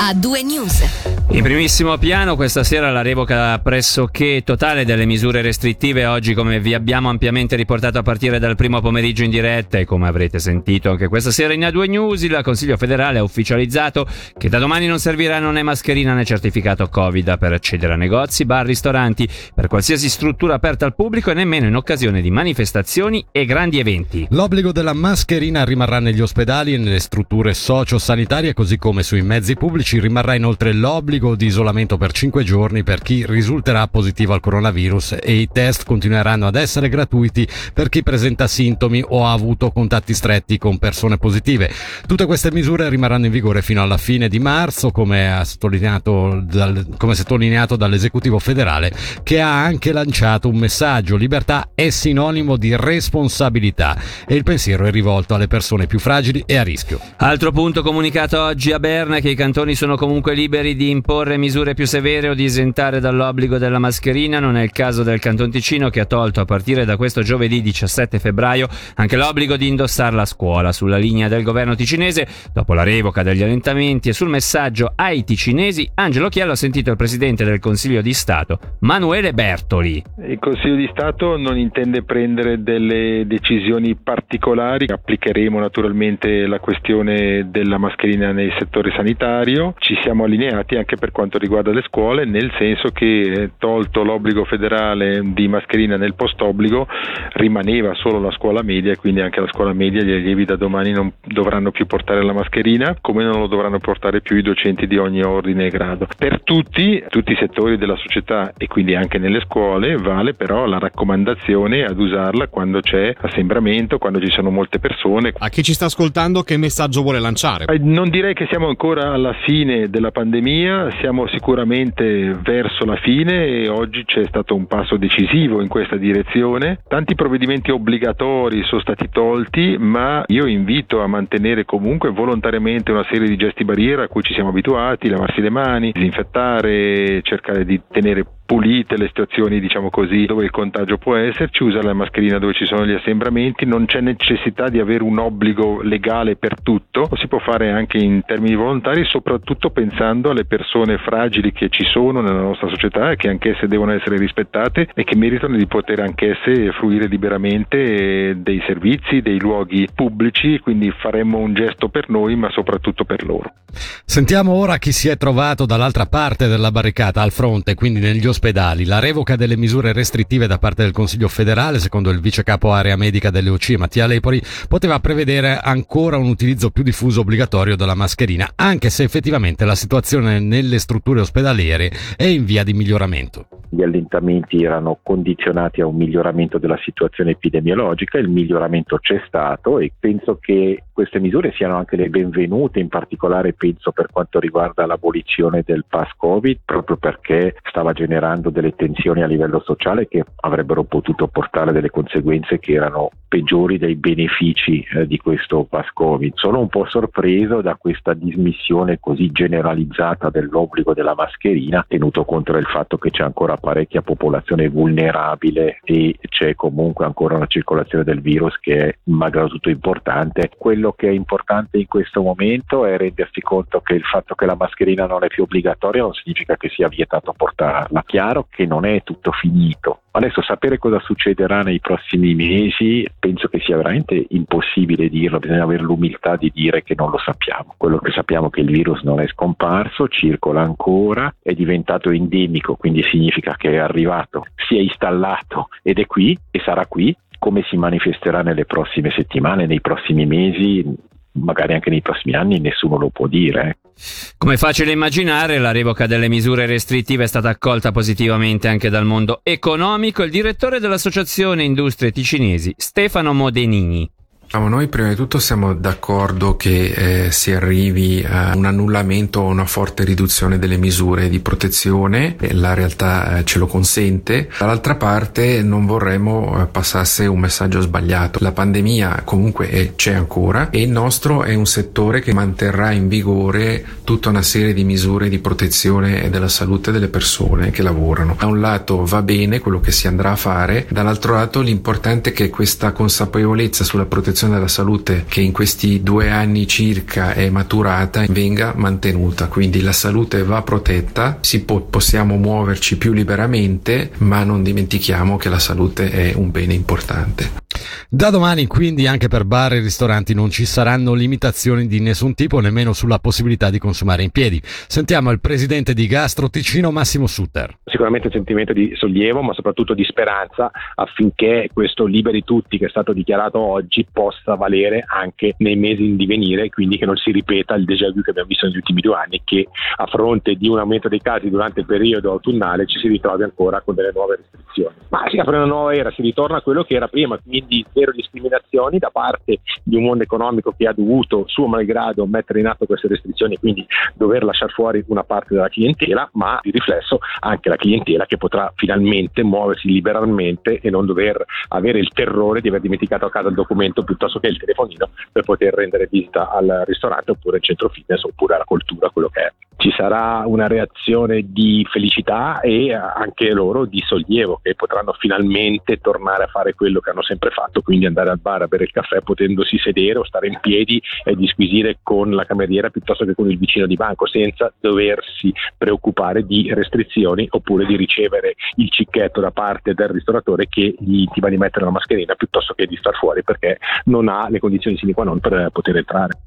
a due news. In primissimo piano questa sera la revoca pressoché totale delle misure restrittive. Oggi come vi abbiamo ampiamente riportato a partire dal primo pomeriggio in diretta e come avrete sentito anche questa sera in A2 News il Consiglio federale ha ufficializzato che da domani non serviranno né mascherina né certificato Covid per accedere a negozi, bar, ristoranti, per qualsiasi struttura aperta al pubblico e nemmeno in occasione di manifestazioni e grandi eventi. L'obbligo della mascherina rimarrà negli ospedali e nelle strutture socio-sanitarie così come sui mezzi pubblici. Rimarrà inoltre l'obbligo obbligo di isolamento per 5 giorni per chi risulterà positivo al coronavirus e i test continueranno ad essere gratuiti per chi presenta sintomi o ha avuto contatti stretti con persone positive. Tutte queste misure rimarranno in vigore fino alla fine di marzo, come, sottolineato, dal, come sottolineato dall'esecutivo federale, che ha anche lanciato un messaggio. Libertà è sinonimo di responsabilità e il pensiero è rivolto alle persone più fragili e a rischio. Altro punto comunicato oggi a Berna che i cantoni sono comunque liberi di imporre imporre misure più severe o di esentare dall'obbligo della mascherina. Non è il caso del Canton Ticino che ha tolto a partire da questo giovedì 17 febbraio anche l'obbligo di indossarla a scuola. Sulla linea del governo ticinese, dopo la revoca degli allentamenti e sul messaggio ai ticinesi, Angelo Chiello ha sentito il presidente del Consiglio di Stato, Manuele Bertoli. Il Consiglio di Stato non intende prendere delle decisioni particolari. Applicheremo naturalmente la questione della mascherina nel settore sanitario. Ci siamo allineati anche per quanto riguarda le scuole, nel senso che tolto l'obbligo federale di mascherina nel post obbligo rimaneva solo la scuola media e quindi anche la scuola media gli allievi da domani non dovranno più portare la mascherina come non lo dovranno portare più i docenti di ogni ordine e grado. Per tutti, tutti i settori della società e quindi anche nelle scuole vale però la raccomandazione ad usarla quando c'è assembramento, quando ci sono molte persone. A chi ci sta ascoltando che messaggio vuole lanciare? Eh, non direi che siamo ancora alla fine della pandemia, siamo sicuramente verso la fine e oggi c'è stato un passo decisivo in questa direzione. Tanti provvedimenti obbligatori sono stati tolti, ma io invito a mantenere comunque volontariamente una serie di gesti barriera a cui ci siamo abituati, lavarsi le mani, disinfettare, cercare di tenere pulite le situazioni diciamo così dove il contagio può esserci, usare la mascherina dove ci sono gli assembramenti, non c'è necessità di avere un obbligo legale per tutto, lo si può fare anche in termini volontari, soprattutto pensando alle persone fragili che ci sono nella nostra società e che anch'esse devono essere rispettate e che meritano di poter anch'esse fruire liberamente dei servizi, dei luoghi pubblici, quindi faremmo un gesto per noi ma soprattutto per loro. Sentiamo ora chi si è trovato dall'altra parte della barricata, al fronte, quindi negli ospedali. La revoca delle misure restrittive da parte del Consiglio federale, secondo il vice capo area medica delle UC Mattia Lepori, poteva prevedere ancora un utilizzo più diffuso obbligatorio della mascherina, anche se effettivamente la situazione nelle strutture ospedaliere è in via di miglioramento. Gli allentamenti erano condizionati a un miglioramento della situazione epidemiologica, il miglioramento c'è stato e penso che queste misure siano anche le benvenute, in particolare penso per quanto riguarda l'abolizione del pass Covid, proprio perché stava generando delle tensioni a livello sociale che avrebbero potuto portare delle conseguenze che erano peggiori dei benefici eh, di questo pass Covid. Sono un po' sorpreso da questa dismissione così generalizzata dell'obbligo della mascherina, tenuto conto del fatto che c'è ancora parecchia popolazione vulnerabile e c'è comunque ancora una circolazione del virus che è malgrado tutto importante. Quello che è importante in questo momento è rendersi conto che il fatto che la mascherina non è più obbligatoria non significa che sia vietato portarla. Chiaro che non è tutto finito. Adesso sapere cosa succederà nei prossimi mesi penso che sia veramente impossibile dirlo, bisogna avere l'umiltà di dire che non lo sappiamo. Quello che sappiamo è che il virus non è scomparso, circola ancora, è diventato endemico, quindi significa che è arrivato, si è installato ed è qui e sarà qui come si manifesterà nelle prossime settimane, nei prossimi mesi, magari anche nei prossimi anni, nessuno lo può dire. Eh. Come facile immaginare, la revoca delle misure restrittive è stata accolta positivamente anche dal mondo economico. Il direttore dell'Associazione Industrie Ticinesi, Stefano Modenini. Diciamo, noi prima di tutto siamo d'accordo che eh, si arrivi a un annullamento o una forte riduzione delle misure di protezione, la realtà eh, ce lo consente. Dall'altra parte non vorremmo eh, passasse un messaggio sbagliato. La pandemia comunque c'è ancora e il nostro è un settore che manterrà in vigore tutta una serie di misure di protezione della salute delle persone che lavorano. Da un lato va bene quello che si andrà a fare, dall'altro lato l'importante è che questa consapevolezza sulla protezione protezione della salute che in questi due anni circa è maturata venga mantenuta. Quindi la salute va protetta, po- possiamo muoverci più liberamente, ma non dimentichiamo che la salute è un bene importante. Da domani quindi anche per bar e ristoranti non ci saranno limitazioni di nessun tipo, nemmeno sulla possibilità di consumare in piedi. Sentiamo il presidente di Gastro Ticino Massimo Sutter. Sicuramente un sentimento di sollievo, ma soprattutto di speranza affinché questo liberi tutti che è stato dichiarato oggi possa valere anche nei mesi in divenire, quindi che non si ripeta il déjà vu che abbiamo visto negli ultimi due anni, che a fronte di un aumento dei casi durante il periodo autunnale ci si ritrovi ancora con delle nuove restrizioni. Ma si apre una nuova era, si ritorna a quello che era prima, quindi zero discriminazioni da parte di un mondo economico che ha dovuto, suo malgrado, mettere in atto queste restrizioni e quindi dover lasciare fuori una parte della clientela, ma di riflesso anche la clientela che potrà finalmente muoversi liberalmente e non dover avere il terrore di aver dimenticato a casa il documento piuttosto che il telefonino per poter rendere visita al ristorante oppure al centro fitness oppure alla cultura, quello che è ci sarà una reazione di felicità e anche loro di sollievo che potranno finalmente tornare a fare quello che hanno sempre fatto, quindi andare al bar a bere il caffè potendosi sedere o stare in piedi e disquisire con la cameriera piuttosto che con il vicino di banco senza doversi preoccupare di restrizioni oppure di ricevere il cicchetto da parte del ristoratore che gli intima di mettere la mascherina piuttosto che di star fuori perché non ha le condizioni sine qua non per poter entrare.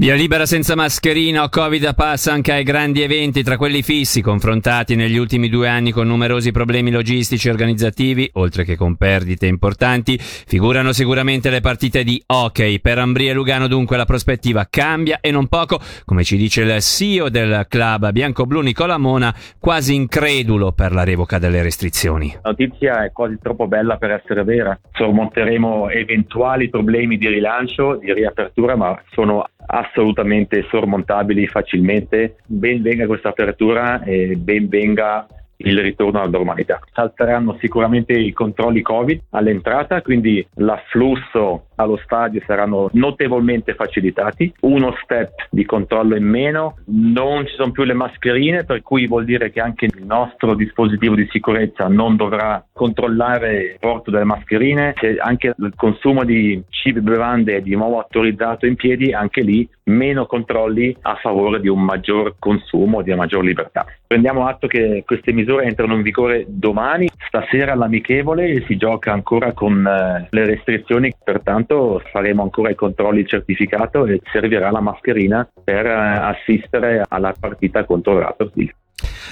Via libera senza mascherina o Covid passa anche ai grandi eventi, tra quelli fissi, confrontati negli ultimi due anni con numerosi problemi logistici e organizzativi, oltre che con perdite importanti, figurano sicuramente le partite di hockey. Per Ambria e Lugano dunque la prospettiva cambia e non poco, come ci dice il CEO del club bianco-blu Nicola Mona, quasi incredulo per la revoca delle restrizioni. La notizia è quasi troppo bella per essere vera. Sormonteremo eventuali problemi di rilancio, di riapertura, ma sono assolutamente sormontabili facilmente. Ben venga questa apertura e ben venga il ritorno alla normalità. Salteranno sicuramente i controlli Covid all'entrata, quindi l'afflusso allo stadio saranno notevolmente facilitati, uno step di controllo in meno, non ci sono più le mascherine, per cui vuol dire che anche il nostro dispositivo di sicurezza non dovrà controllare il porto delle mascherine, c'è anche il consumo di cibi e bevande è di nuovo autorizzato in piedi, anche lì meno controlli a favore di un maggior consumo, di una maggior libertà. Prendiamo atto che queste misure entrano in vigore domani, stasera l'amichevole si gioca ancora con eh, le restrizioni, pertanto faremo ancora i controlli certificato e servirà la mascherina per eh, assistere alla partita contro il Rapid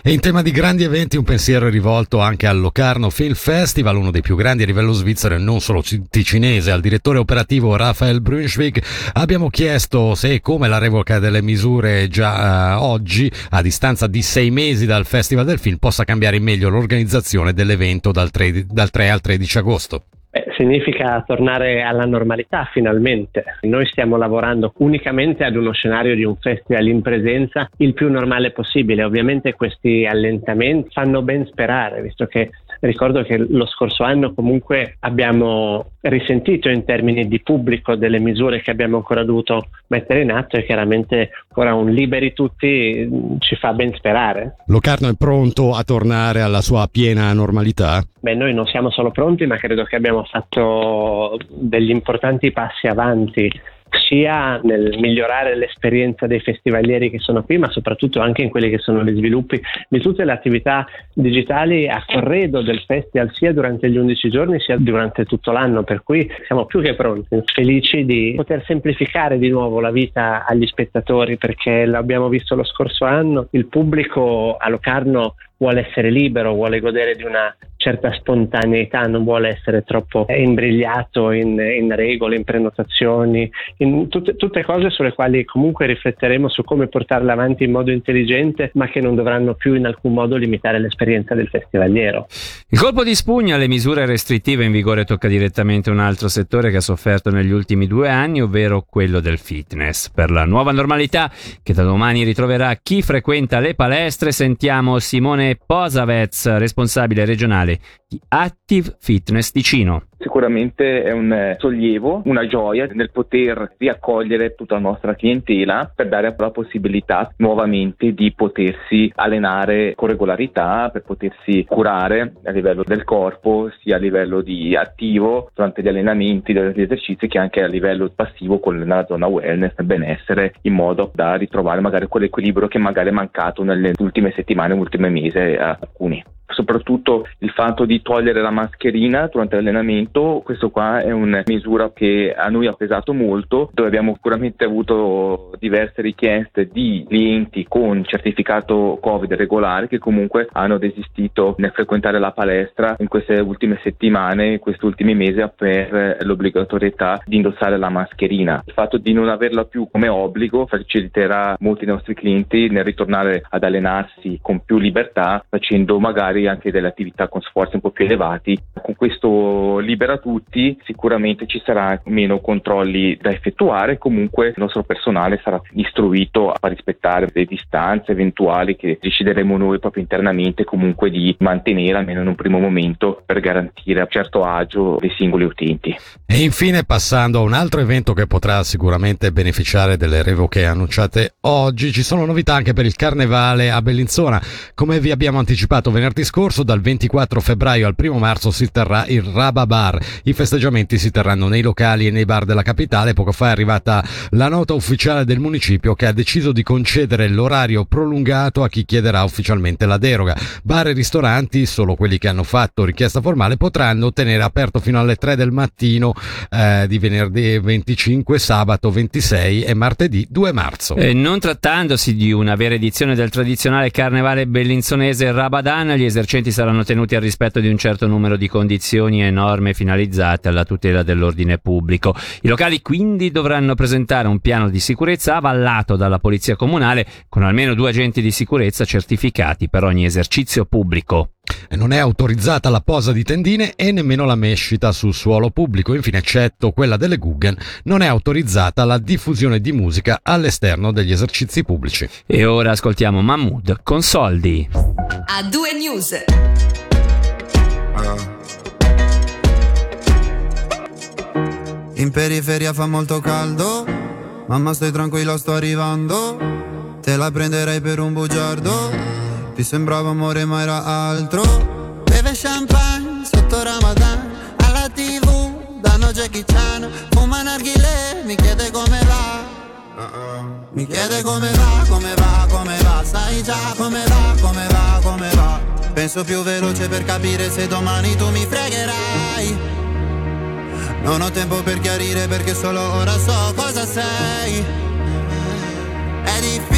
e in tema di grandi eventi un pensiero è rivolto anche al Locarno Film Festival, uno dei più grandi a livello svizzero e non solo ticinese. Al direttore operativo Rafael Brunschwig abbiamo chiesto se e come la revoca delle misure già uh, oggi, a distanza di sei mesi dal Festival del Film, possa cambiare in meglio l'organizzazione dell'evento dal 3, dal 3 al 13 agosto. Beh, significa tornare alla normalità finalmente. Noi stiamo lavorando unicamente ad uno scenario di un festival in presenza il più normale possibile. Ovviamente questi allentamenti fanno ben sperare, visto che ricordo che lo scorso anno comunque abbiamo risentito in termini di pubblico delle misure che abbiamo ancora dovuto mettere in atto e chiaramente ora un liberi tutti ci fa ben sperare. Locarno è pronto a tornare alla sua piena normalità? Beh, noi non siamo solo pronti, ma credo che abbiamo fatto degli importanti passi avanti sia nel migliorare l'esperienza dei festivalieri che sono qui, ma soprattutto anche in quelli che sono gli sviluppi di tutte le attività digitali a corredo del festival, sia durante gli 11 giorni sia durante tutto l'anno. Per cui siamo più che pronti, felici di poter semplificare di nuovo la vita agli spettatori, perché l'abbiamo visto lo scorso anno, il pubblico a Locarno vuole essere libero, vuole godere di una certa spontaneità, non vuole essere troppo imbrigliato in, in regole, in prenotazioni, in tutte, tutte, cose sulle quali comunque rifletteremo su come portarle avanti in modo intelligente, ma che non dovranno più in alcun modo limitare l'esperienza del festivaliero. Il colpo di spugna alle misure restrittive in vigore tocca direttamente un altro settore che ha sofferto negli ultimi due anni, ovvero quello del fitness. Per la nuova normalità che da domani ritroverà chi frequenta le palestre, sentiamo Simone Posavez, responsabile regionale Active Fitness Ticino. Sicuramente è un sollievo, una gioia nel poter riaccogliere tutta la nostra clientela per dare la possibilità nuovamente di potersi allenare con regolarità, per potersi curare a livello del corpo, sia a livello di attivo durante gli allenamenti, gli esercizi, che anche a livello passivo con la zona wellness, benessere, in modo da ritrovare magari quell'equilibrio che magari è mancato nelle ultime settimane, ultime mesi a alcuni soprattutto il fatto di togliere la mascherina durante l'allenamento, questo qua è una misura che a noi ha pesato molto, dove abbiamo sicuramente avuto diverse richieste di clienti con certificato Covid regolare che comunque hanno desistito nel frequentare la palestra in queste ultime settimane, in questi ultimi mesi per l'obbligatorietà di indossare la mascherina. Il fatto di non averla più come obbligo faciliterà molti dei nostri clienti nel ritornare ad allenarsi con più libertà facendo magari magari anche delle attività con sforzi un po' più elevati. Con questo libera tutti sicuramente ci sarà meno controlli da effettuare, comunque il nostro personale sarà istruito a rispettare le distanze eventuali che decideremo noi proprio internamente comunque di mantenere almeno in un primo momento per garantire a certo agio dei singoli utenti. E infine passando a un altro evento che potrà sicuramente beneficiare delle revoche annunciate oggi, ci sono novità anche per il Carnevale a Bellinzona. Come vi abbiamo anticipato venerdì scorso, dal 24 febbraio al 1 marzo si terrà il Raba Bar. I festeggiamenti si terranno nei locali e nei bar della capitale. Poco fa è arrivata la nota ufficiale del municipio che ha deciso di concedere l'orario prolungato a chi chiederà ufficialmente la deroga. Bar e ristoranti, solo quelli che hanno fatto richiesta formale, potranno tenere aperto fino alle 3 del mattino eh, di venerdì 25, sabato 26 e martedì 2 marzo. Eh, non trattandosi di una vera edizione del tradizionale carnevale bellinzonese Rabadan, gli esercizi esercenti saranno tenuti al rispetto di un certo numero di condizioni e norme finalizzate alla tutela dell'ordine pubblico. I locali quindi dovranno presentare un piano di sicurezza avallato dalla Polizia Comunale con almeno due agenti di sicurezza certificati per ogni esercizio pubblico. Non è autorizzata la posa di tendine e nemmeno la mescita sul suolo pubblico. Infine, eccetto quella delle Guggen, non è autorizzata la diffusione di musica all'esterno degli esercizi pubblici. E ora ascoltiamo Mahmood con soldi. A due news. In periferia fa molto caldo, mamma stai tranquilla sto arrivando, te la prenderei per un bugiardo ti sembrava amore ma era altro. Beve champagne sotto Ramadan. Alla tv danno Jackie Chan. Fuma narghile, mi chiede come va. Mi chiede come va, come va, come va. Sai già come va, come va, come va. Penso più veloce per capire se domani tu mi fregherai. Non ho tempo per chiarire perché solo ora so cosa sei. È difficile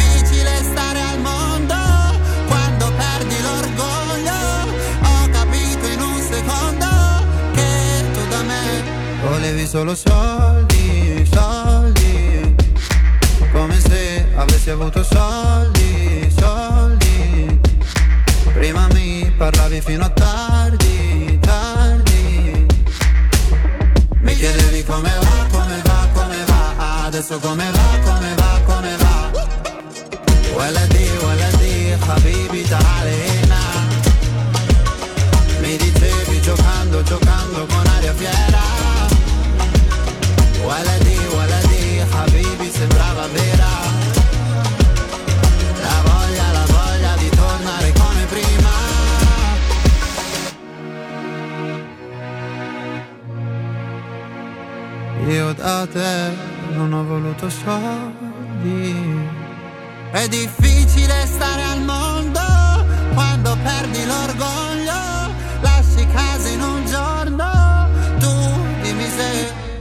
Volevi solo soldi, soldi. Come se avessi avuto soldi, soldi. Prima mi parlavi fino a tardi, tardi. Mi chiedevi come va, come va, come va. Adesso come va, come va, come va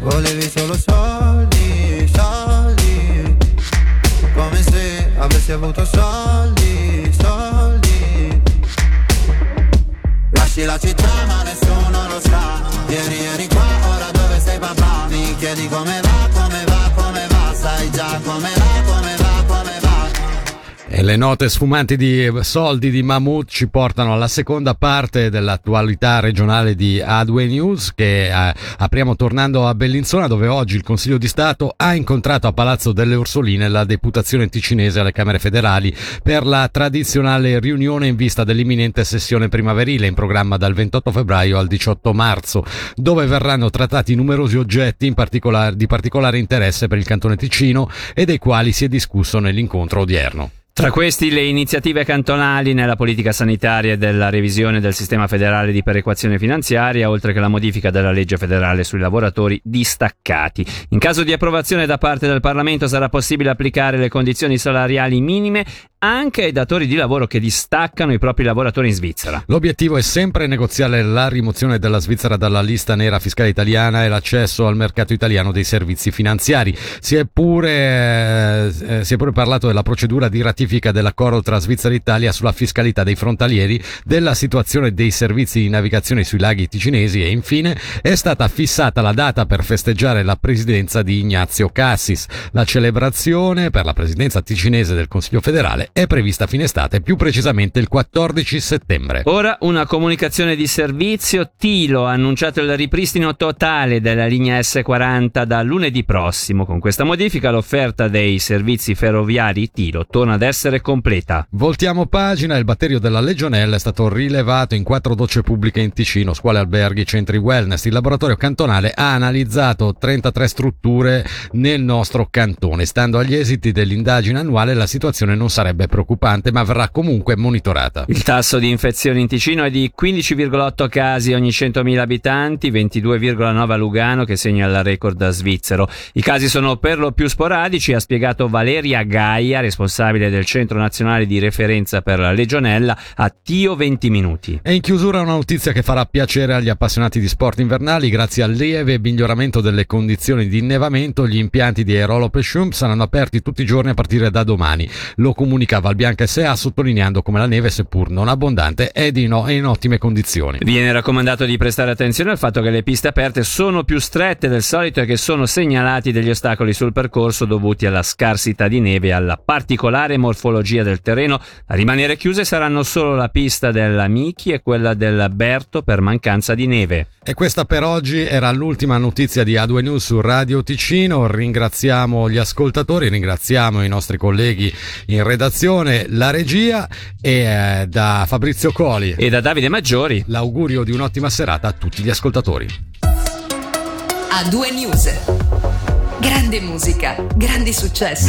volevi solo soldi, soldi, come se avessi avuto soldi, le note sfumanti di soldi di Mahmood ci portano alla seconda parte dell'attualità regionale di A2 News che eh, apriamo tornando a Bellinzona dove oggi il Consiglio di Stato ha incontrato a Palazzo delle Orsoline la deputazione ticinese alle Camere federali per la tradizionale riunione in vista dell'imminente sessione primaverile in programma dal 28 febbraio al 18 marzo dove verranno trattati numerosi oggetti in particolare, di particolare interesse per il Cantone Ticino e dei quali si è discusso nell'incontro odierno. Tra questi le iniziative cantonali nella politica sanitaria e della revisione del sistema federale di perequazione finanziaria, oltre che la modifica della legge federale sui lavoratori distaccati. In caso di approvazione da parte del Parlamento sarà possibile applicare le condizioni salariali minime anche ai datori di lavoro che distaccano i propri lavoratori in Svizzera. L'obiettivo è sempre negoziare la rimozione della Svizzera dalla lista nera fiscale italiana e l'accesso al mercato italiano dei servizi finanziari. Si è pure, eh, si è pure parlato della procedura di ratifica dell'accordo tra Svizzera e Italia sulla fiscalità dei frontalieri, della situazione dei servizi di navigazione sui laghi ticinesi e infine è stata fissata la data per festeggiare la presidenza di Ignazio Cassis. La celebrazione per la presidenza ticinese del Consiglio federale è prevista a fine estate, più precisamente il 14 settembre. Ora una comunicazione di servizio. Tilo ha annunciato il ripristino totale della linea S40 da lunedì prossimo. Con questa modifica l'offerta dei servizi ferroviari Tilo torna ad essere completa. Voltiamo pagina, il batterio della legionella è stato rilevato in quattro docce pubbliche in Ticino, scuole, alberghi, centri wellness. Il laboratorio cantonale ha analizzato 33 strutture nel nostro cantone. Stando agli esiti dell'indagine annuale la situazione non sarebbe preoccupante ma verrà comunque monitorata. Il tasso di infezioni in Ticino è di 15,8 casi ogni 100.000 abitanti, 22,9 a Lugano che segna il record svizzero. I casi sono per lo più sporadici, ha spiegato Valeria Gaia, responsabile del Centro Nazionale di Referenza per la Legionella, a Tio 20 Minuti. E in chiusura una notizia che farà piacere agli appassionati di sport invernali, grazie al lieve miglioramento delle condizioni di innevamento, gli impianti di Aerolop e Schump saranno aperti tutti i giorni a partire da domani. Lo comunica Valbianca SA sottolineando come la neve, seppur non abbondante, è, no, in ottime condizioni. Viene raccomandato di prestare attenzione al fatto che le piste aperte sono più strette del solito e che sono segnalati degli ostacoli sul percorso dovuti alla scarsità di neve e alla particolare morfologia del terreno. A rimanere chiuse saranno solo la pista della Michi e quella del Berto per mancanza di neve. E questa per oggi era l'ultima notizia di A2 News su Radio Ticino. Ringraziamo gli ascoltatori, ringraziamo i nostri colleghi in redazione, la regia e eh, da Fabrizio Coli e da Davide Maggiori l'augurio di un'ottima serata a tutti gli ascoltatori. A2 News. Grande musica, grandi successi.